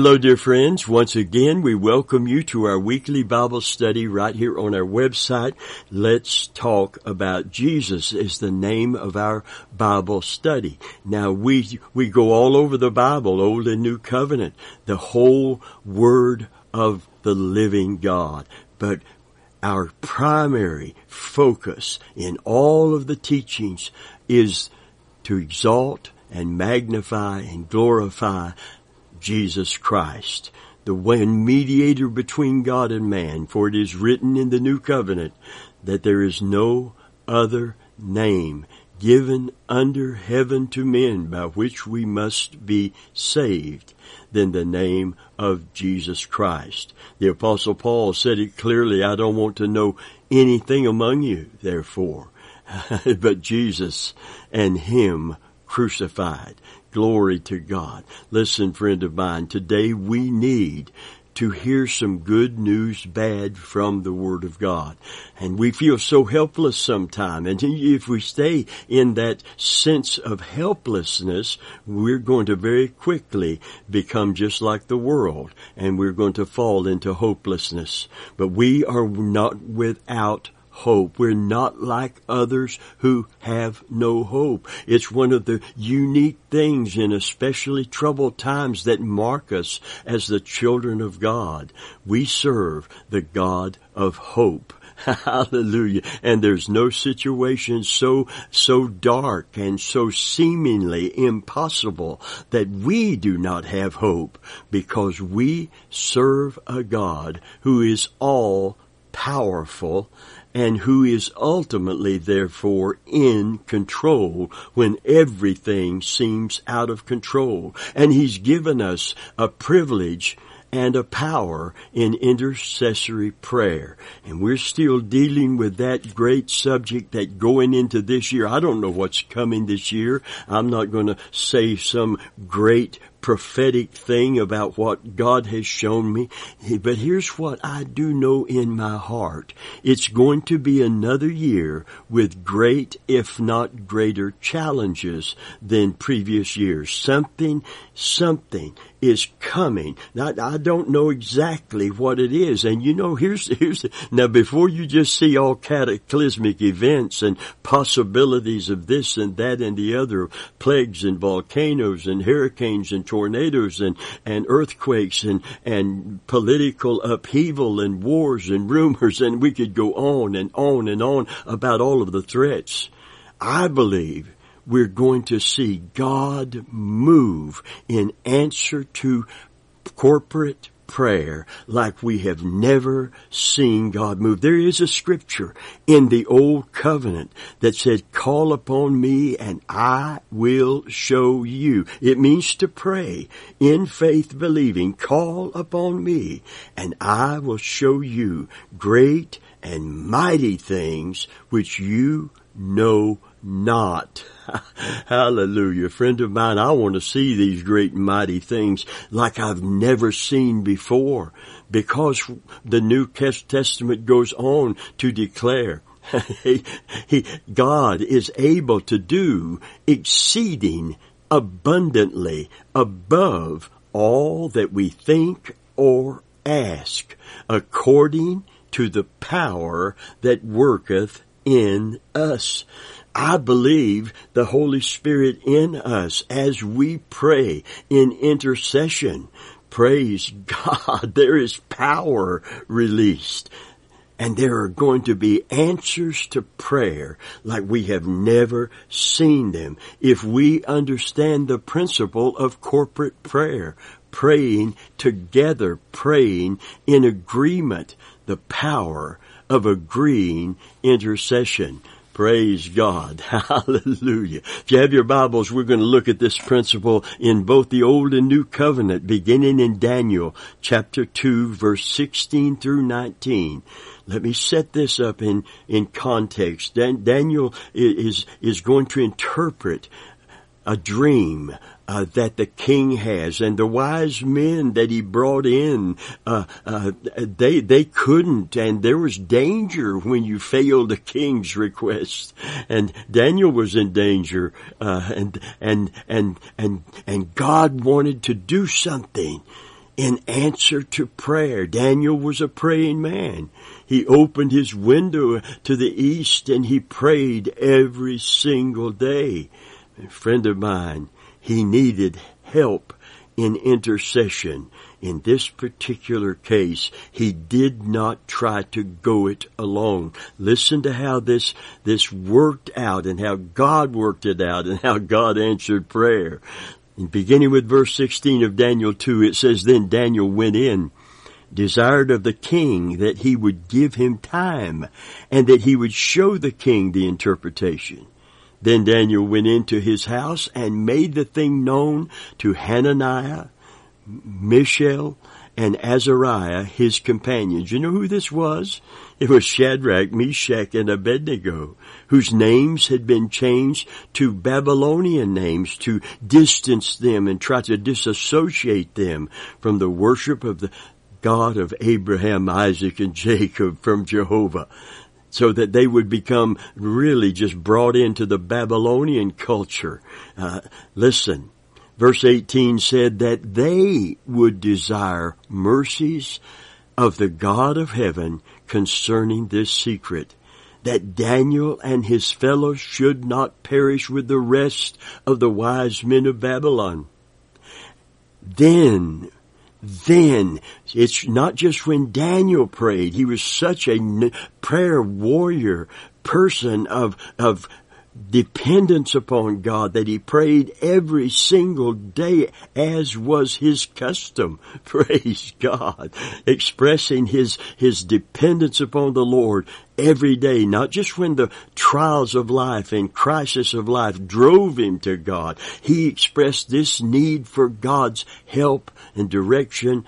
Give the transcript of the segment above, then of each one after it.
Hello, dear friends. Once again, we welcome you to our weekly Bible study right here on our website. Let's talk about Jesus is the name of our Bible study. Now we, we go all over the Bible, Old and New Covenant, the whole Word of the living God. But our primary focus in all of the teachings is to exalt and magnify and glorify Jesus Christ, the one mediator between God and man, for it is written in the new covenant that there is no other name given under heaven to men by which we must be saved than the name of Jesus Christ. The apostle Paul said it clearly, I don't want to know anything among you, therefore, but Jesus and Him crucified. Glory to God. Listen, friend of mine, today we need to hear some good news bad from the Word of God. And we feel so helpless sometimes. And if we stay in that sense of helplessness, we're going to very quickly become just like the world and we're going to fall into hopelessness. But we are not without hope. We're not like others who have no hope. It's one of the unique things in especially troubled times that mark us as the children of God. We serve the God of hope. Hallelujah. And there's no situation so, so dark and so seemingly impossible that we do not have hope because we serve a God who is all powerful and who is ultimately therefore in control when everything seems out of control. And he's given us a privilege and a power in intercessory prayer. And we're still dealing with that great subject that going into this year, I don't know what's coming this year. I'm not going to say some great prophetic thing about what God has shown me. But here's what I do know in my heart. It's going to be another year with great, if not greater challenges than previous years. Something, something is coming. Now, I don't know exactly what it is. And you know, here's, here's, now before you just see all cataclysmic events and possibilities of this and that and the other, plagues and volcanoes and hurricanes and tornadoes and, and earthquakes and, and political upheaval and wars and rumors and we could go on and on and on about all of the threats. I believe we're going to see God move in answer to corporate prayer like we have never seen God move. There is a scripture in the old covenant that said, call upon me and I will show you. It means to pray in faith believing, call upon me and I will show you great and mighty things which you know not. Hallelujah. Friend of mine, I want to see these great and mighty things like I've never seen before because the New Testament goes on to declare God is able to do exceeding abundantly above all that we think or ask according to the power that worketh in us. I believe the Holy Spirit in us as we pray in intercession. Praise God. There is power released. And there are going to be answers to prayer like we have never seen them if we understand the principle of corporate prayer. Praying together, praying in agreement, the power of agreeing intercession. Praise God. Hallelujah. If you have your Bibles, we're going to look at this principle in both the Old and New Covenant, beginning in Daniel chapter 2, verse 16 through 19. Let me set this up in, in context. Dan, Daniel is, is going to interpret a dream uh, that the king has, and the wise men that he brought in, uh, uh, they they couldn't, and there was danger when you failed the king's request, and Daniel was in danger, uh, and and and and and God wanted to do something. in answer to prayer. Daniel was a praying man. He opened his window to the east and he prayed every single day. A friend of mine, he needed help in intercession. In this particular case, he did not try to go it alone. Listen to how this, this worked out and how God worked it out and how God answered prayer. Beginning with verse 16 of Daniel 2, it says, Then Daniel went in, desired of the king that he would give him time, and that he would show the king the interpretation. Then Daniel went into his house and made the thing known to Hananiah, Mishael, and Azariah, his companions. You know who this was? It was Shadrach, Meshach, and Abednego, whose names had been changed to Babylonian names to distance them and try to disassociate them from the worship of the God of Abraham, Isaac, and Jacob from Jehovah so that they would become really just brought into the Babylonian culture. Uh, listen, verse 18 said that they would desire mercies of the God of heaven concerning this secret, that Daniel and his fellows should not perish with the rest of the wise men of Babylon. Then then it's not just when Daniel prayed. He was such a prayer warrior person of, of dependence upon God that he prayed every single day as was his custom. Praise God. Expressing his, his dependence upon the Lord every day, not just when the trials of life and crisis of life drove him to God. He expressed this need for God's help and direction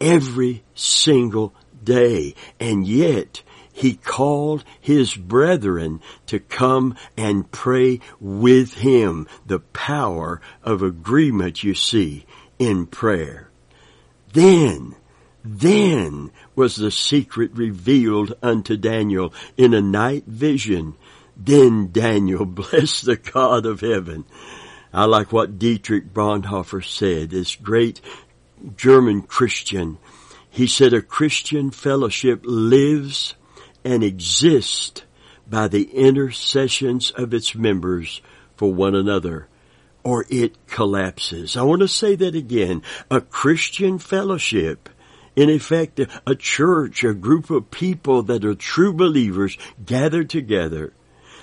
every single day. And yet, he called his brethren to come and pray with him. The power of agreement, you see, in prayer. Then, then was the secret revealed unto Daniel in a night vision. Then Daniel blessed the God of heaven. I like what Dietrich Bonhoeffer said, this great German Christian. He said a Christian fellowship lives and exist by the intercessions of its members for one another or it collapses. I want to say that again. A Christian fellowship, in effect, a church, a group of people that are true believers gathered together,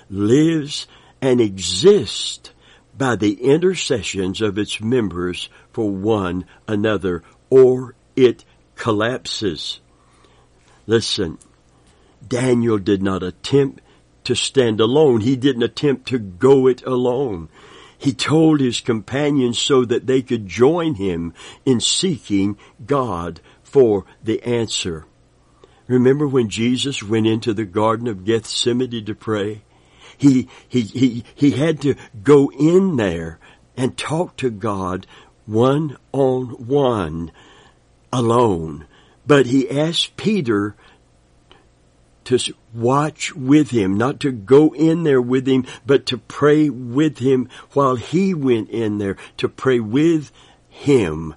lives and exists by the intercessions of its members for one another, or it collapses. Listen, Daniel did not attempt to stand alone. He didn't attempt to go it alone. He told his companions so that they could join him in seeking God for the answer. Remember when Jesus went into the Garden of Gethsemane to pray? He, he, he, he had to go in there and talk to God one on one alone. But he asked Peter to watch with him, not to go in there with him, but to pray with him while he went in there, to pray with him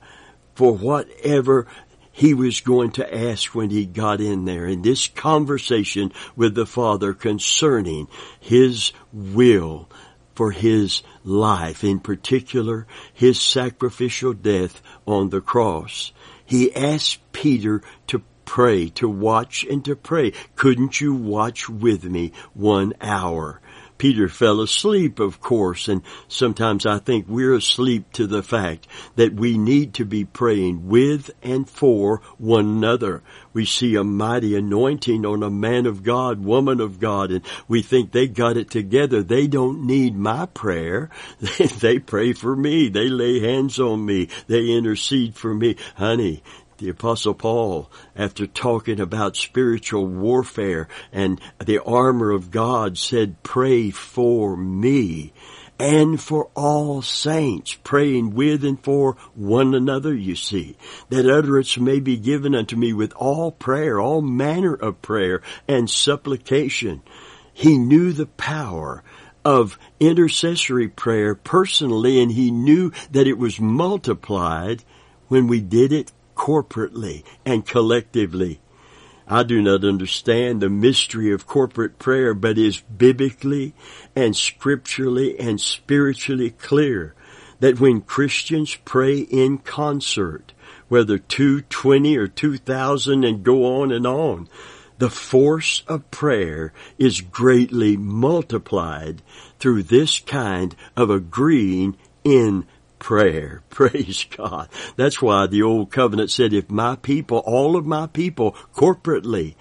for whatever he was going to ask when he got in there in this conversation with the Father concerning his will for his life, in particular his sacrificial death on the cross. He asked Peter to pray, to watch and to pray. Couldn't you watch with me one hour? Peter fell asleep, of course, and sometimes I think we're asleep to the fact that we need to be praying with and for one another. We see a mighty anointing on a man of God, woman of God, and we think they got it together. They don't need my prayer. they pray for me. They lay hands on me. They intercede for me. Honey, the apostle Paul, after talking about spiritual warfare and the armor of God said, pray for me and for all saints, praying with and for one another, you see, that utterance may be given unto me with all prayer, all manner of prayer and supplication. He knew the power of intercessory prayer personally and he knew that it was multiplied when we did it corporately and collectively. I do not understand the mystery of corporate prayer, but is biblically and scripturally and spiritually clear that when Christians pray in concert, whether two, twenty, or two thousand and go on and on, the force of prayer is greatly multiplied through this kind of agreeing in prayer. Praise God. That's why the old covenant said, if my people, all of my people corporately,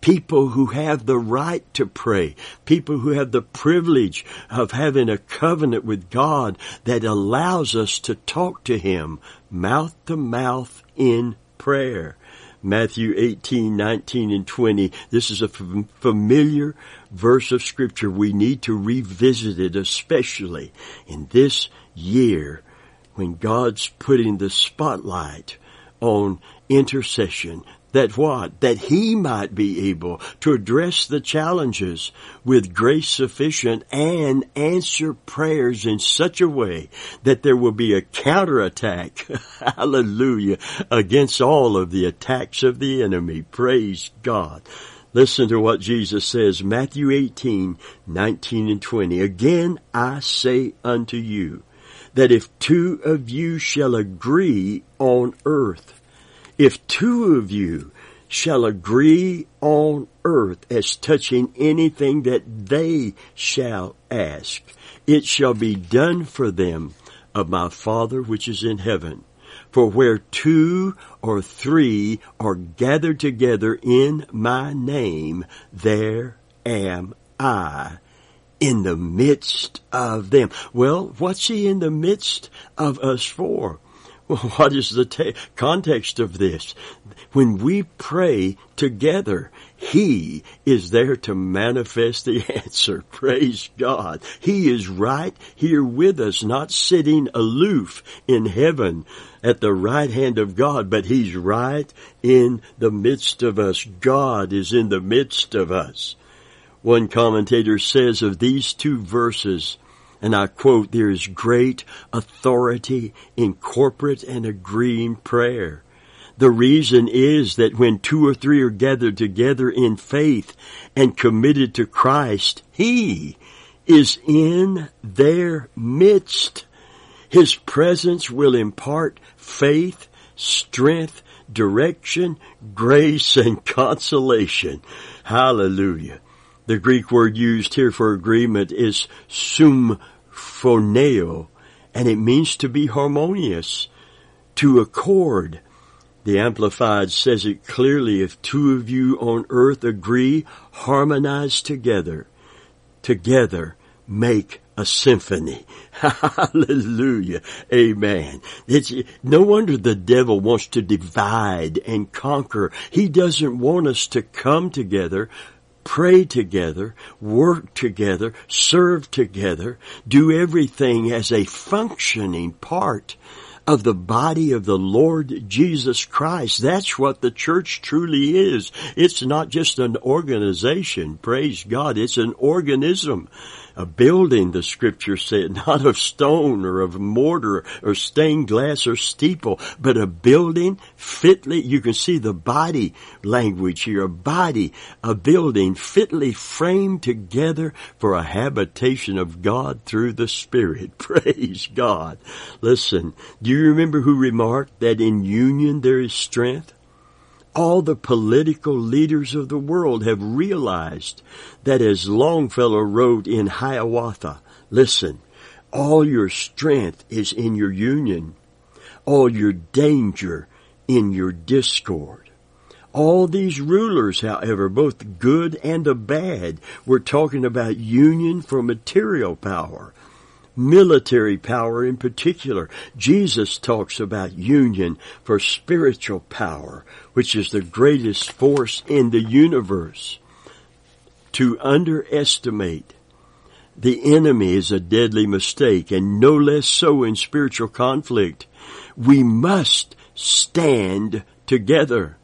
people who have the right to pray, people who have the privilege of having a covenant with God that allows us to talk to Him mouth to mouth in prayer. Matthew 18, 19, and 20. This is a f- familiar verse of scripture. We need to revisit it, especially in this year when God's putting the spotlight on intercession, that what? That He might be able to address the challenges with grace sufficient and answer prayers in such a way that there will be a counterattack, hallelujah, against all of the attacks of the enemy. Praise God. Listen to what Jesus says, Matthew 18, 19 and 20. Again I say unto you, that if two of you shall agree on earth, if two of you shall agree on earth as touching anything that they shall ask, it shall be done for them of my Father which is in heaven. For where two or three are gathered together in my name, there am I in the midst of them. Well, what's he in the midst of us for? Well, what is the context of this? When we pray together, He is there to manifest the answer. Praise God. He is right here with us, not sitting aloof in heaven at the right hand of God, but He's right in the midst of us. God is in the midst of us. One commentator says of these two verses, and I quote, there is great authority in corporate and agreeing prayer. The reason is that when two or three are gathered together in faith and committed to Christ, He is in their midst. His presence will impart faith, strength, direction, grace, and consolation. Hallelujah. The Greek word used here for agreement is symphoneo, and it means to be harmonious, to accord. The Amplified says it clearly, if two of you on earth agree, harmonize together, together make a symphony. Hallelujah. Amen. It's, no wonder the devil wants to divide and conquer. He doesn't want us to come together, pray together, work together, serve together, do everything as a functioning part of the body of the Lord Jesus Christ. That's what the church truly is. It's not just an organization. Praise God. It's an organism a building, the scripture said, not of stone or of mortar or stained glass or steeple, but a building fitly, you can see the body language here, a body, a building fitly framed together for a habitation of God through the Spirit. Praise God. Listen, do you remember who remarked that in union there is strength? All the political leaders of the world have realized that as Longfellow wrote in Hiawatha, listen, all your strength is in your union, all your danger in your discord. All these rulers, however, both good and the bad, were talking about union for material power military power in particular. Jesus talks about union for spiritual power, which is the greatest force in the universe. To underestimate the enemy is a deadly mistake and no less so in spiritual conflict. We must stand together.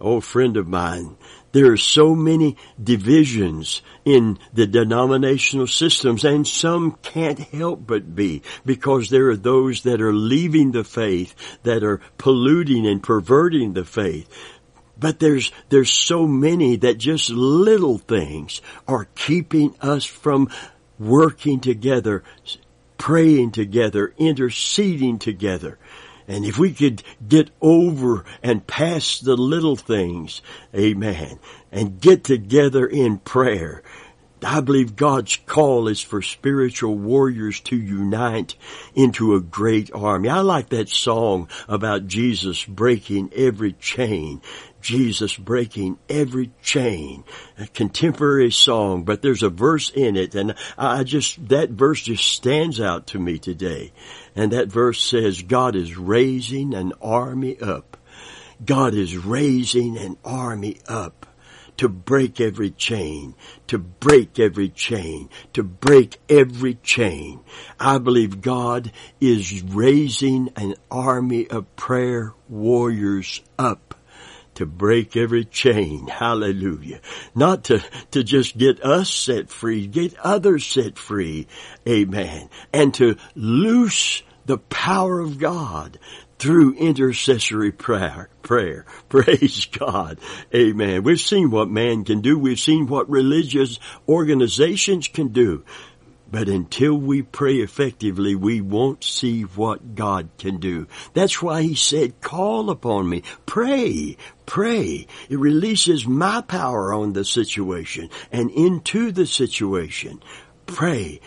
Oh, friend of mine, There are so many divisions in the denominational systems and some can't help but be because there are those that are leaving the faith, that are polluting and perverting the faith. But there's, there's so many that just little things are keeping us from working together, praying together, interceding together. And if we could get over and past the little things, amen, and get together in prayer, I believe God's call is for spiritual warriors to unite into a great army. I like that song about Jesus breaking every chain. Jesus breaking every chain. A contemporary song, but there's a verse in it and I just, that verse just stands out to me today. And that verse says, God is raising an army up. God is raising an army up to break every chain, to break every chain, to break every chain. I believe God is raising an army of prayer warriors up to break every chain. Hallelujah. Not to, to just get us set free, get others set free. Amen. And to loose the power of God through intercessory prayer. Prayer. Praise God. Amen. We've seen what man can do. We've seen what religious organizations can do. But until we pray effectively, we won't see what God can do. That's why he said, call upon me. Pray. Pray. It releases my power on the situation and into the situation. Pray.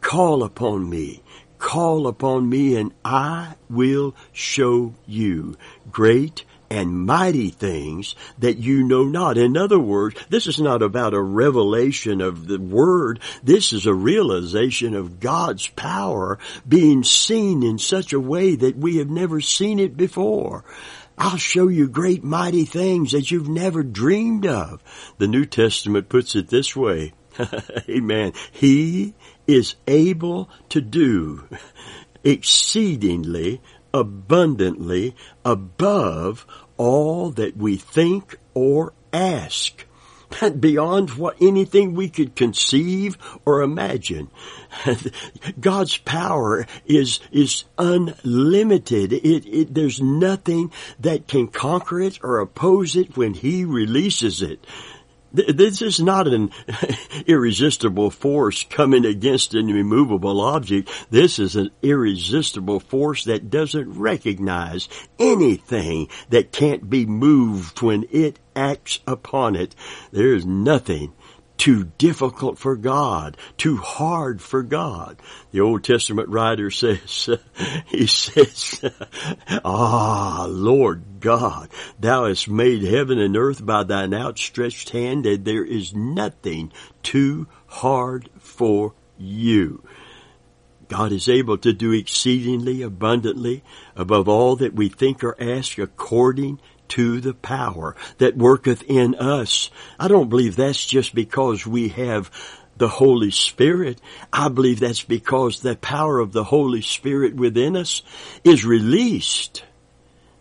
Call upon me. Call upon me and I will show you great and mighty things that you know not. In other words, this is not about a revelation of the word. This is a realization of God's power being seen in such a way that we have never seen it before. I'll show you great mighty things that you've never dreamed of. The New Testament puts it this way. Amen. He is able to do exceedingly abundantly above all that we think or ask. Beyond what anything we could conceive or imagine. God's power is, is unlimited. It, it, there's nothing that can conquer it or oppose it when He releases it. This is not an irresistible force coming against an immovable object. This is an irresistible force that doesn't recognize anything that can't be moved when it acts upon it. There is nothing too difficult for God, too hard for God. The Old Testament writer says, he says, Ah, Lord God, thou hast made heaven and earth by thine outstretched hand, and there is nothing too hard for you. God is able to do exceedingly abundantly above all that we think or ask according to the power that worketh in us. I don't believe that's just because we have the Holy Spirit. I believe that's because the power of the Holy Spirit within us is released.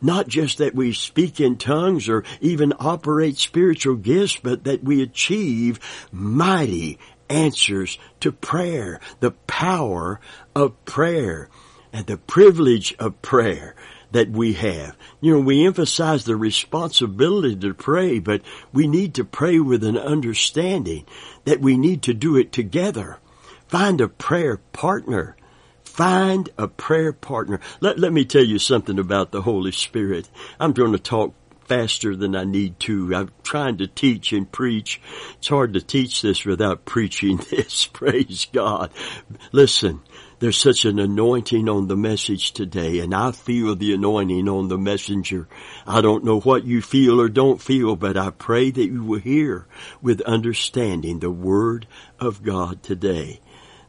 Not just that we speak in tongues or even operate spiritual gifts, but that we achieve mighty answers to prayer, the power of prayer and the privilege of prayer that we have. You know, we emphasize the responsibility to pray, but we need to pray with an understanding that we need to do it together. Find a prayer partner. Find a prayer partner. Let, let me tell you something about the Holy Spirit. I'm going to talk faster than I need to. I'm trying to teach and preach. It's hard to teach this without preaching this. Praise God. Listen, there's such an anointing on the message today and I feel the anointing on the messenger. I don't know what you feel or don't feel, but I pray that you will hear with understanding the word of God today.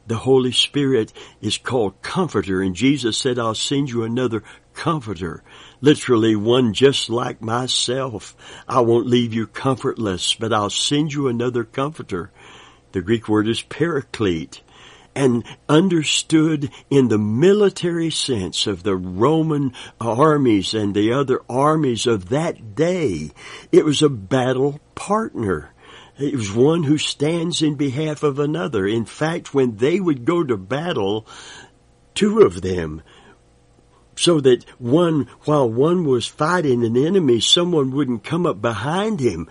The Holy Spirit is called comforter and Jesus said, I'll send you another comforter. Literally one just like myself. I won't leave you comfortless, but I'll send you another comforter. The Greek word is paraclete and understood in the military sense of the Roman armies and the other armies of that day. It was a battle partner. It was one who stands in behalf of another. In fact, when they would go to battle, two of them so that one, while one was fighting an enemy, someone wouldn't come up behind him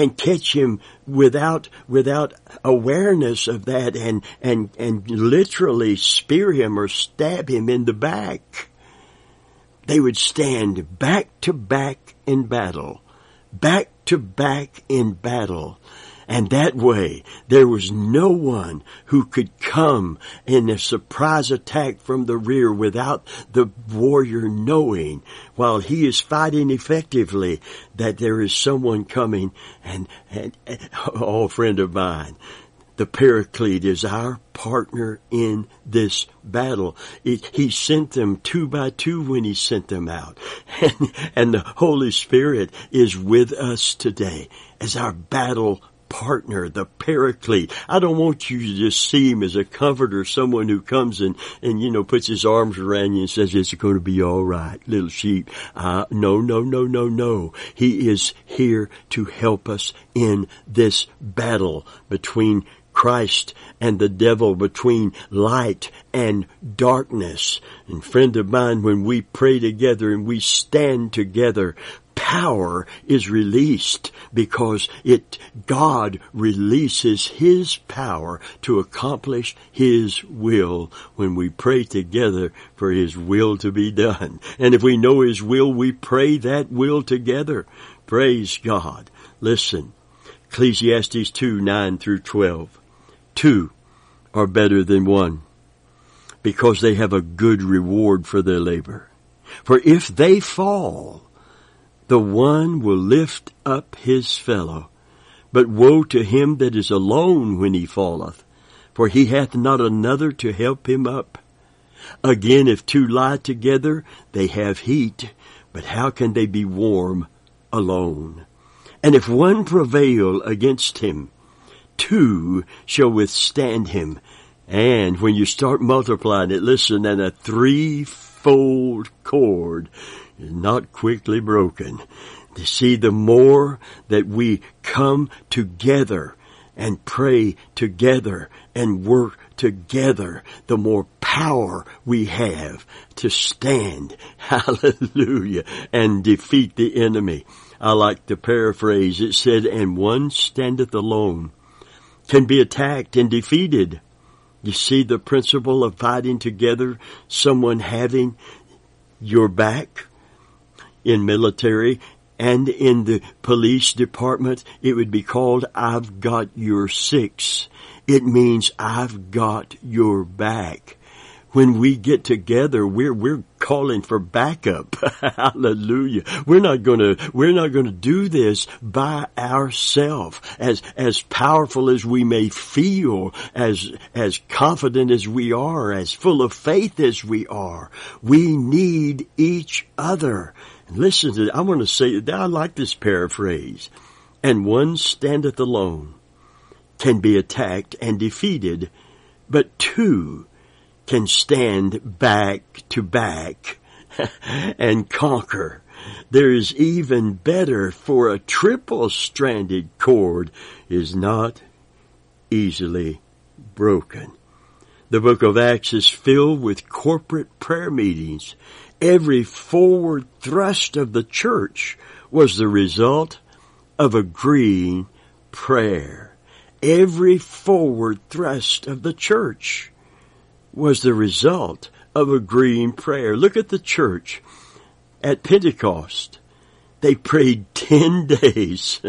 and catch him without without awareness of that and and and literally spear him or stab him in the back. They would stand back to back in battle, back to back in battle. And that way, there was no one who could come in a surprise attack from the rear without the warrior knowing while he is fighting effectively that there is someone coming and, and, and oh friend of mine, the Paraclete is our partner in this battle. It, he sent them two by two when he sent them out. And, and the Holy Spirit is with us today as our battle partner, the paraclete. I don't want you to just see him as a comforter, someone who comes and, and, you know, puts his arms around you and says, it's going to be all right, little sheep. Uh, no, no, no, no, no. He is here to help us in this battle between Christ and the devil between light and darkness. And friend of mine, when we pray together and we stand together, power is released because it, God releases His power to accomplish His will when we pray together for His will to be done. And if we know His will, we pray that will together. Praise God. Listen. Ecclesiastes 2, 9 through 12. Two are better than one because they have a good reward for their labor. For if they fall, the one will lift up his fellow. But woe to him that is alone when he falleth, for he hath not another to help him up. Again, if two lie together, they have heat, but how can they be warm alone? And if one prevail against him, two shall withstand him. And when you start multiplying it, listen, and a threefold cord is not quickly broken. To see the more that we come together and pray together and work together, the more power we have to stand, hallelujah, and defeat the enemy. I like to paraphrase. It said, and one standeth alone can be attacked and defeated. You see the principle of fighting together, someone having your back in military and in the police department, it would be called I've got your six. It means I've got your back when we get together, we're, we're calling for backup. Hallelujah. We're not gonna, we're not gonna do this by ourselves. As, as powerful as we may feel, as, as confident as we are, as full of faith as we are, we need each other. Listen to, I want to say, that I like this paraphrase. And one standeth alone can be attacked and defeated, but two can stand back to back and conquer. There is even better for a triple stranded cord is not easily broken. The book of Acts is filled with corporate prayer meetings. Every forward thrust of the church was the result of agreeing prayer. Every forward thrust of the church was the result of agreeing prayer. Look at the church at Pentecost. They prayed 10 days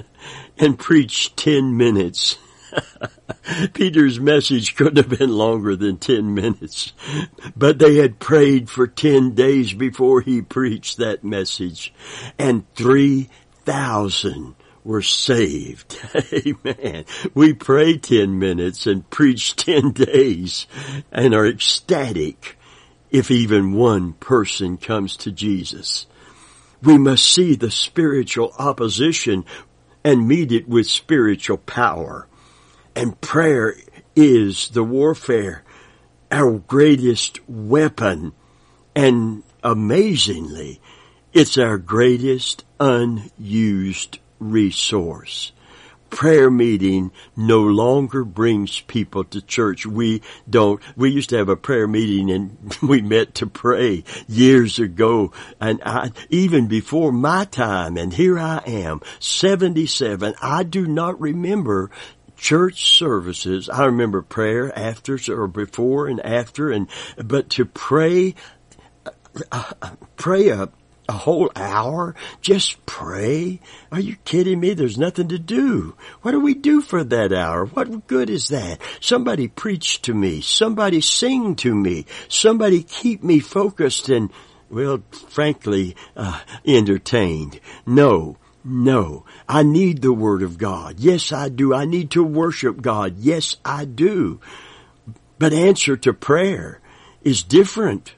and preached 10 minutes. Peter's message couldn't have been longer than 10 minutes, but they had prayed for 10 days before he preached that message and 3,000 were saved. Amen. We pray 10 minutes and preach 10 days and are ecstatic if even one person comes to Jesus. We must see the spiritual opposition and meet it with spiritual power. And prayer is the warfare our greatest weapon. And amazingly, it's our greatest unused resource prayer meeting no longer brings people to church. We don't, we used to have a prayer meeting and we met to pray years ago and I, even before my time and here I am, 77, I do not remember church services. I remember prayer after or before and after and, but to pray, pray a, a whole hour? Just pray? Are you kidding me? There's nothing to do. What do we do for that hour? What good is that? Somebody preach to me. Somebody sing to me. Somebody keep me focused and, well, frankly, uh, entertained. No. No, I need the Word of God. Yes, I do. I need to worship God. Yes, I do. But answer to prayer is different.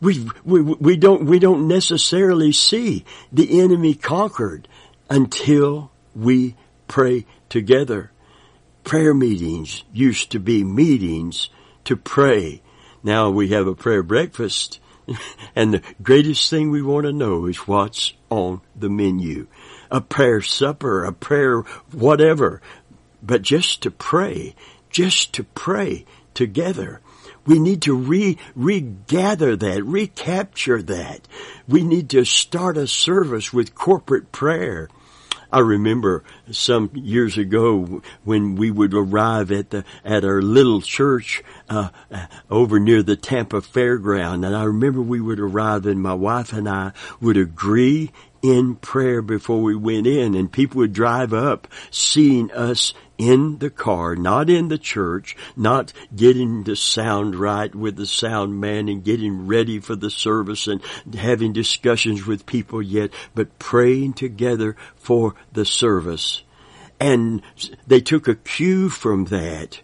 We, we, we don't, we don't necessarily see the enemy conquered until we pray together. Prayer meetings used to be meetings to pray. Now we have a prayer breakfast and the greatest thing we want to know is what's on the menu. A prayer supper, a prayer whatever. But just to pray, just to pray together. We need to re, regather that, recapture that. We need to start a service with corporate prayer. I remember some years ago when we would arrive at the at our little church uh, over near the Tampa Fairground, and I remember we would arrive, and my wife and I would agree in prayer before we went in, and people would drive up seeing us in the car, not in the church, not getting the sound right with the sound man and getting ready for the service and having discussions with people yet, but praying together for the service. And they took a cue from that.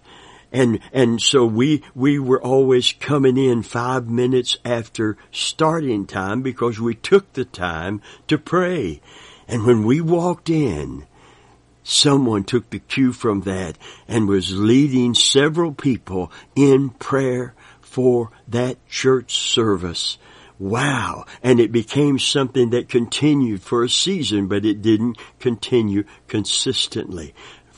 And, and so we, we were always coming in five minutes after starting time because we took the time to pray. And when we walked in, someone took the cue from that and was leading several people in prayer for that church service. Wow. And it became something that continued for a season, but it didn't continue consistently.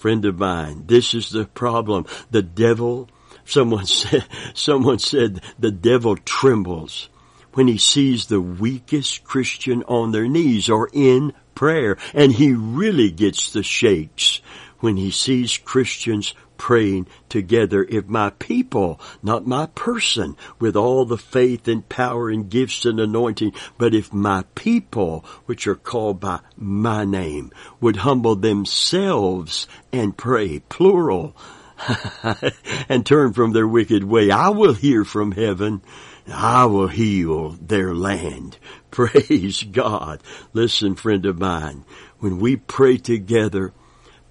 Friend of mine, this is the problem. The devil, someone said, someone said the devil trembles when he sees the weakest Christian on their knees or in prayer. And he really gets the shakes when he sees Christians praying together. If my people, not my person, with all the faith and power and gifts and anointing, but if my people, which are called by my name, would humble themselves and pray, plural, and turn from their wicked way, I will hear from heaven I will heal their land. Praise God. Listen, friend of mine, when we pray together,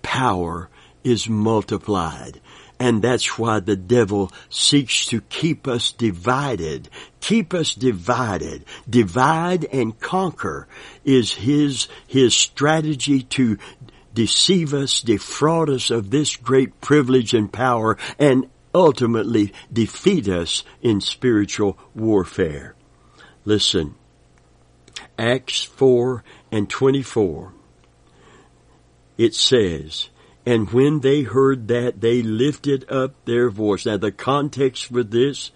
power is multiplied. And that's why the devil seeks to keep us divided. Keep us divided. Divide and conquer is his, his strategy to deceive us, defraud us of this great privilege and power, and ultimately defeat us in spiritual warfare. Listen, Acts 4 and 24, it says, and when they heard that, they lifted up their voice. Now the context for this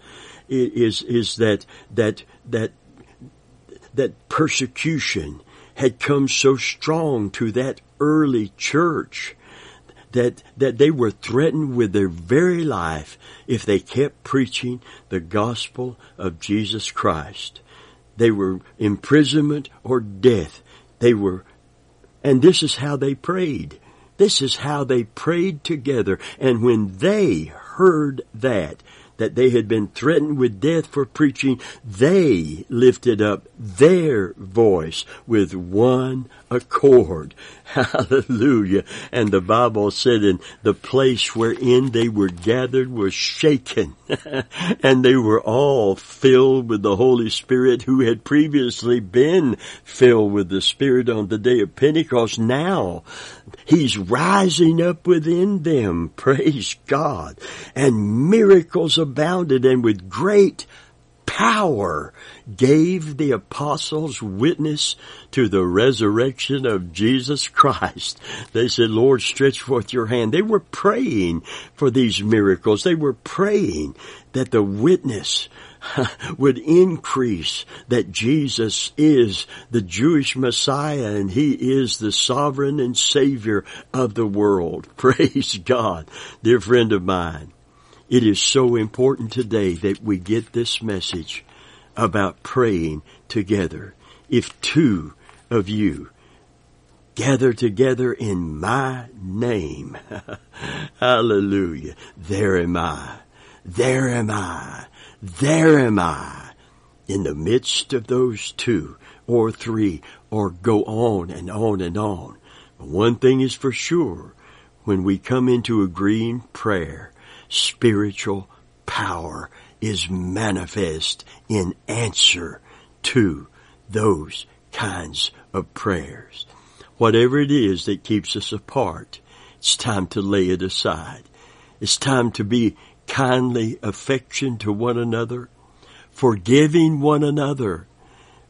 is, is that, that, that, that persecution had come so strong to that early church that, that they were threatened with their very life if they kept preaching the gospel of Jesus Christ. They were imprisonment or death. They were, and this is how they prayed. This is how they prayed together. And when they heard that, that they had been threatened with death for preaching, they lifted up their voice with one accord. Hallelujah. And the Bible said in the place wherein they were gathered was shaken and they were all filled with the Holy Spirit who had previously been filled with the Spirit on the day of Pentecost. Now He's rising up within them. Praise God. And miracles abounded and with great power gave the apostles witness to the resurrection of Jesus Christ. They said, Lord, stretch forth your hand. They were praying for these miracles. They were praying that the witness would increase that Jesus is the Jewish Messiah and He is the sovereign and Savior of the world. Praise God. Dear friend of mine, it is so important today that we get this message about praying together. If two of you gather together in my name, hallelujah, there am I, there am I, there am I in the midst of those two or three or go on and on and on. But one thing is for sure, when we come into agreeing prayer, spiritual power is manifest in answer to those kinds of prayers. Whatever it is that keeps us apart, it's time to lay it aside. It's time to be kindly affection to one another, forgiving one another,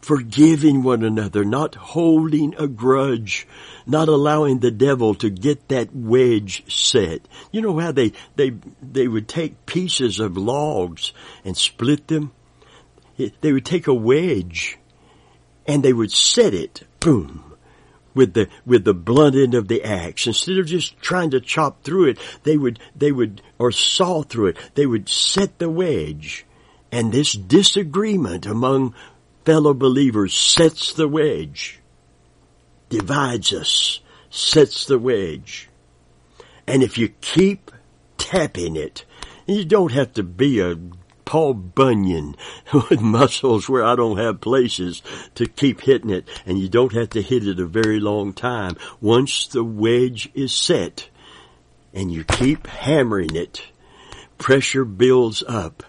forgiving one another, not holding a grudge, not allowing the devil to get that wedge set. You know how they, they, they would take pieces of logs and split them? They would take a wedge and they would set it, boom, with the with the blunt end of the axe instead of just trying to chop through it they would they would or saw through it they would set the wedge and this disagreement among fellow believers sets the wedge, divides us, sets the wedge. And if you keep tapping it, you don't have to be a Paul Bunyan with muscles where I don't have places to keep hitting it, and you don't have to hit it a very long time. Once the wedge is set, and you keep hammering it, pressure builds up,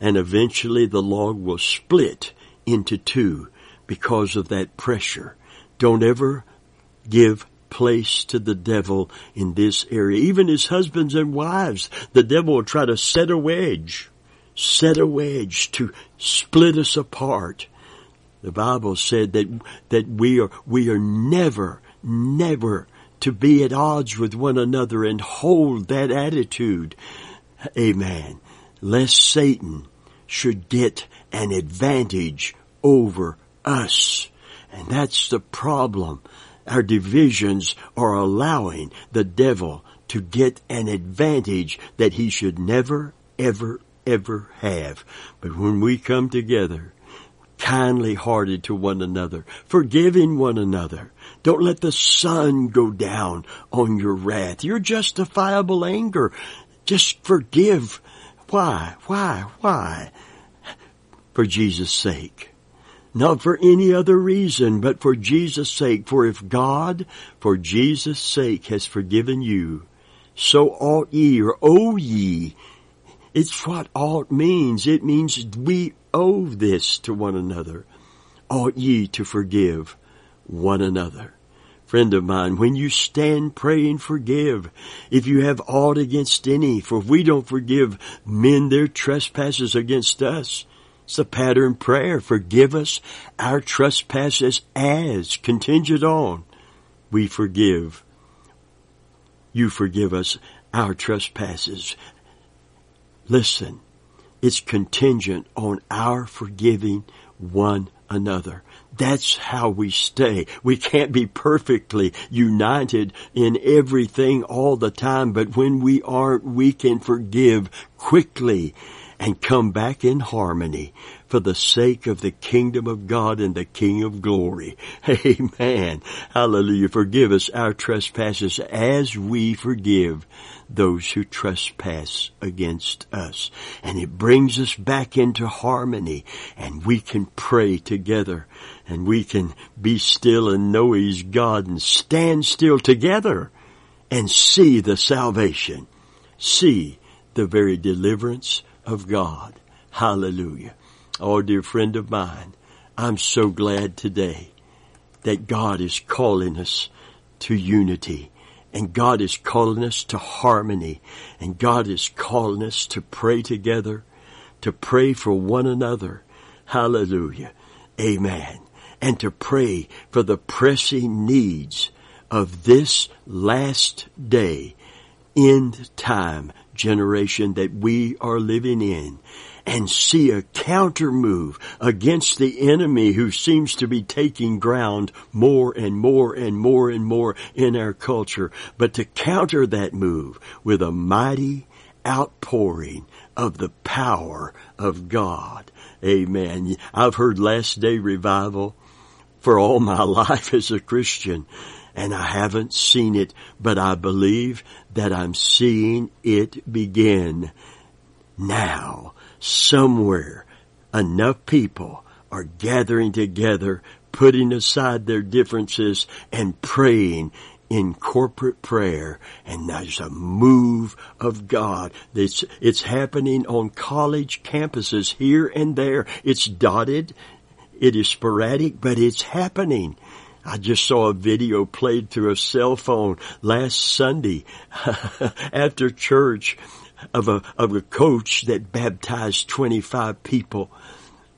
and eventually the log will split into two because of that pressure. Don't ever give place to the devil in this area. Even as husbands and wives, the devil will try to set a wedge, set a wedge to split us apart. The Bible said that, that we are, we are never, never to be at odds with one another and hold that attitude. Amen. Lest Satan should get an advantage over us. And that's the problem. Our divisions are allowing the devil to get an advantage that he should never, ever, ever have. But when we come together, kindly hearted to one another, forgiving one another, don't let the sun go down on your wrath, your justifiable anger. Just forgive. Why? Why? Why? For Jesus' sake. Not for any other reason, but for Jesus' sake. For if God, for Jesus' sake, has forgiven you, so ought ye, or owe ye. It's what ought means. It means we owe this to one another. Ought ye to forgive one another. Friend of mine, when you stand praying, forgive. If you have aught against any, for if we don't forgive men their trespasses against us, it's a pattern prayer. Forgive us our trespasses as contingent on we forgive. You forgive us our trespasses. Listen, it's contingent on our forgiving one another. That's how we stay. We can't be perfectly united in everything all the time, but when we aren't, we can forgive quickly and come back in harmony for the sake of the kingdom of God and the King of glory. Amen. Hallelujah. Forgive us our trespasses as we forgive those who trespass against us. And it brings us back into harmony and we can pray together and we can be still and know He's God and stand still together and see the salvation. See the very deliverance of God. Hallelujah. Oh, dear friend of mine, I'm so glad today that God is calling us to unity and God is calling us to harmony and God is calling us to pray together to pray for one another. Hallelujah. Amen. And to pray for the pressing needs of this last day, end time generation that we are living in and see a counter move against the enemy who seems to be taking ground more and more and more and more in our culture, but to counter that move with a mighty outpouring of the power of God. Amen. I've heard last day revival for all my life as a Christian and I haven't seen it, but I believe that I'm seeing it begin now somewhere enough people are gathering together, putting aside their differences and praying in corporate prayer and there's a move of God. It's, it's happening on college campuses here and there. It's dotted. It is sporadic, but it's happening. I just saw a video played through a cell phone last Sunday after church of a, of a coach that baptized 25 people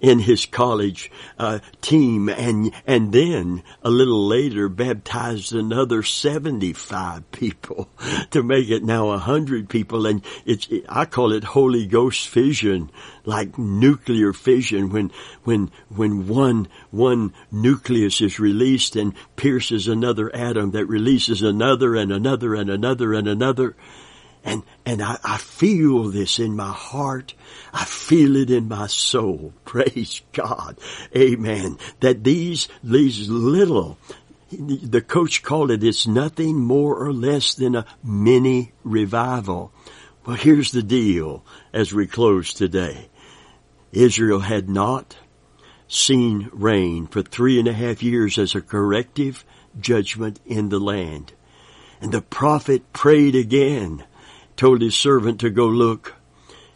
in his college uh, team and and then a little later baptized another 75 people to make it now 100 people. And it's it, I call it Holy Ghost fission like nuclear fission when when when one one nucleus is released and pierces another atom that releases another and another and another and another. and, and and I, I feel this in my heart. I feel it in my soul. Praise God. Amen. That these, these little, the coach called it, it's nothing more or less than a mini revival. Well, here's the deal as we close today. Israel had not seen rain for three and a half years as a corrective judgment in the land. And the prophet prayed again told his servant to go look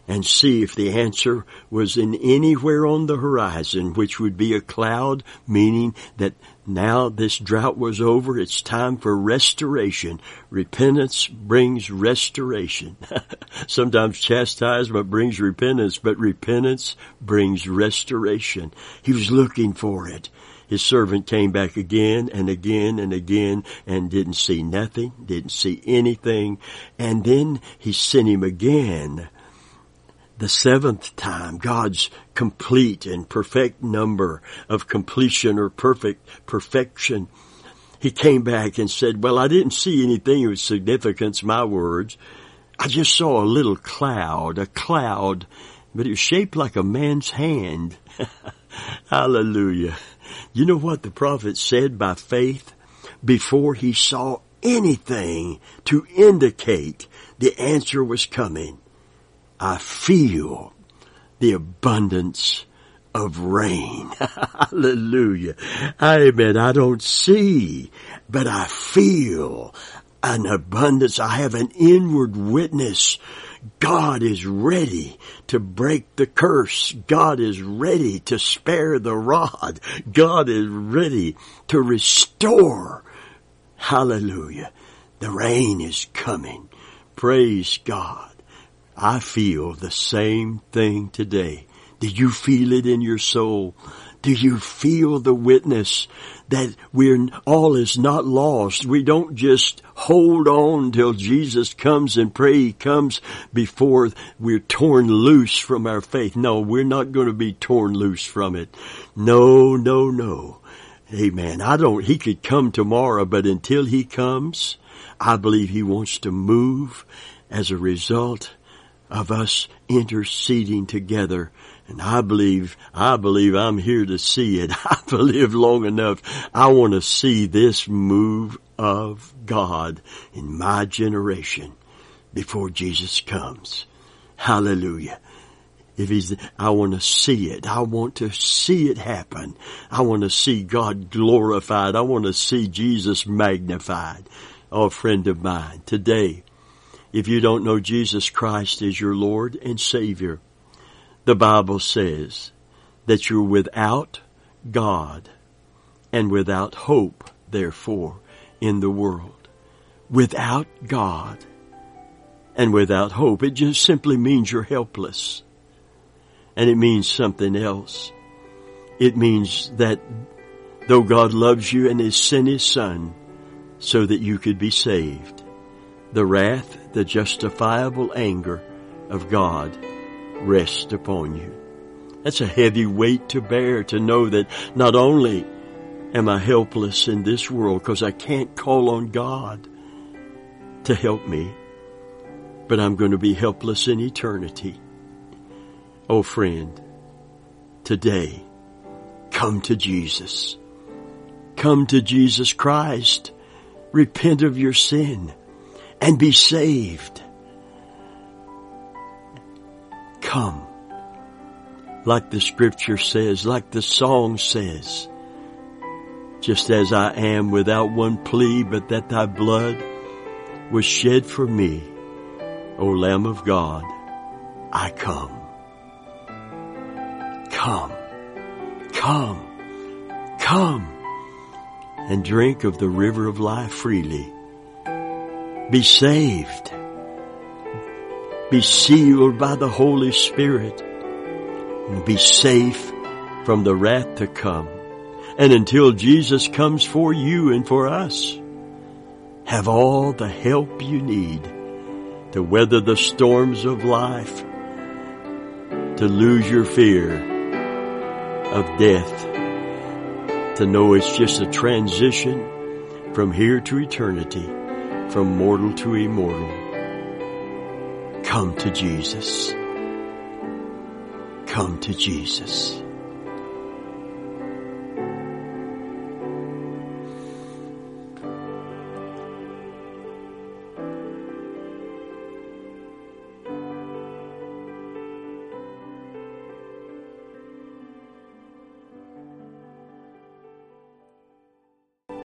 and see if the answer was in anywhere on the horizon, which would be a cloud, meaning that now this drought was over. It's time for restoration. Repentance brings restoration. Sometimes chastisement brings repentance, but repentance brings restoration. He was looking for it. His servant came back again and again and again and didn't see nothing, didn't see anything. And then he sent him again. The seventh time, God's complete and perfect number of completion or perfect perfection. He came back and said, well, I didn't see anything of significance, my words. I just saw a little cloud, a cloud, but it was shaped like a man's hand. Hallelujah. You know what the prophet said by faith before he saw anything to indicate the answer was coming? I feel the abundance of rain. Hallelujah. Amen. I don't see, but I feel an abundance. I have an inward witness God is ready to break the curse. God is ready to spare the rod. God is ready to restore. Hallelujah. The rain is coming. Praise God. I feel the same thing today. Do you feel it in your soul? Do you feel the witness that we're, all is not lost? We don't just hold on till Jesus comes and pray he comes before we're torn loose from our faith. No, we're not going to be torn loose from it. No, no, no. Amen. I don't, he could come tomorrow, but until he comes, I believe he wants to move as a result of us interceding together and I believe, I believe I'm here to see it. I've lived long enough. I want to see this move of God in my generation before Jesus comes. Hallelujah. If he's, I want to see it. I want to see it happen. I want to see God glorified. I want to see Jesus magnified. Oh, friend of mine, today, if you don't know Jesus Christ as your Lord and Savior, the Bible says that you're without God and without hope, therefore, in the world. Without God and without hope. It just simply means you're helpless. And it means something else. It means that though God loves you and has sent His Son so that you could be saved, the wrath, the justifiable anger of God rests upon you. That's a heavy weight to bear to know that not only am I helpless in this world because I can't call on God to help me, but I'm going to be helpless in eternity. Oh friend, today, come to Jesus. Come to Jesus Christ. Repent of your sin and be saved. Come. Like the scripture says, like the song says, just as I am without one plea but that thy blood was shed for me, O Lamb of God, I come. Come, come, come and drink of the river of life freely. Be saved. Be sealed by the Holy Spirit and be safe from the wrath to come. And until Jesus comes for you and for us, have all the help you need to weather the storms of life, to lose your fear of death, to know it's just a transition from here to eternity, from mortal to immortal. Come to Jesus. Come to Jesus.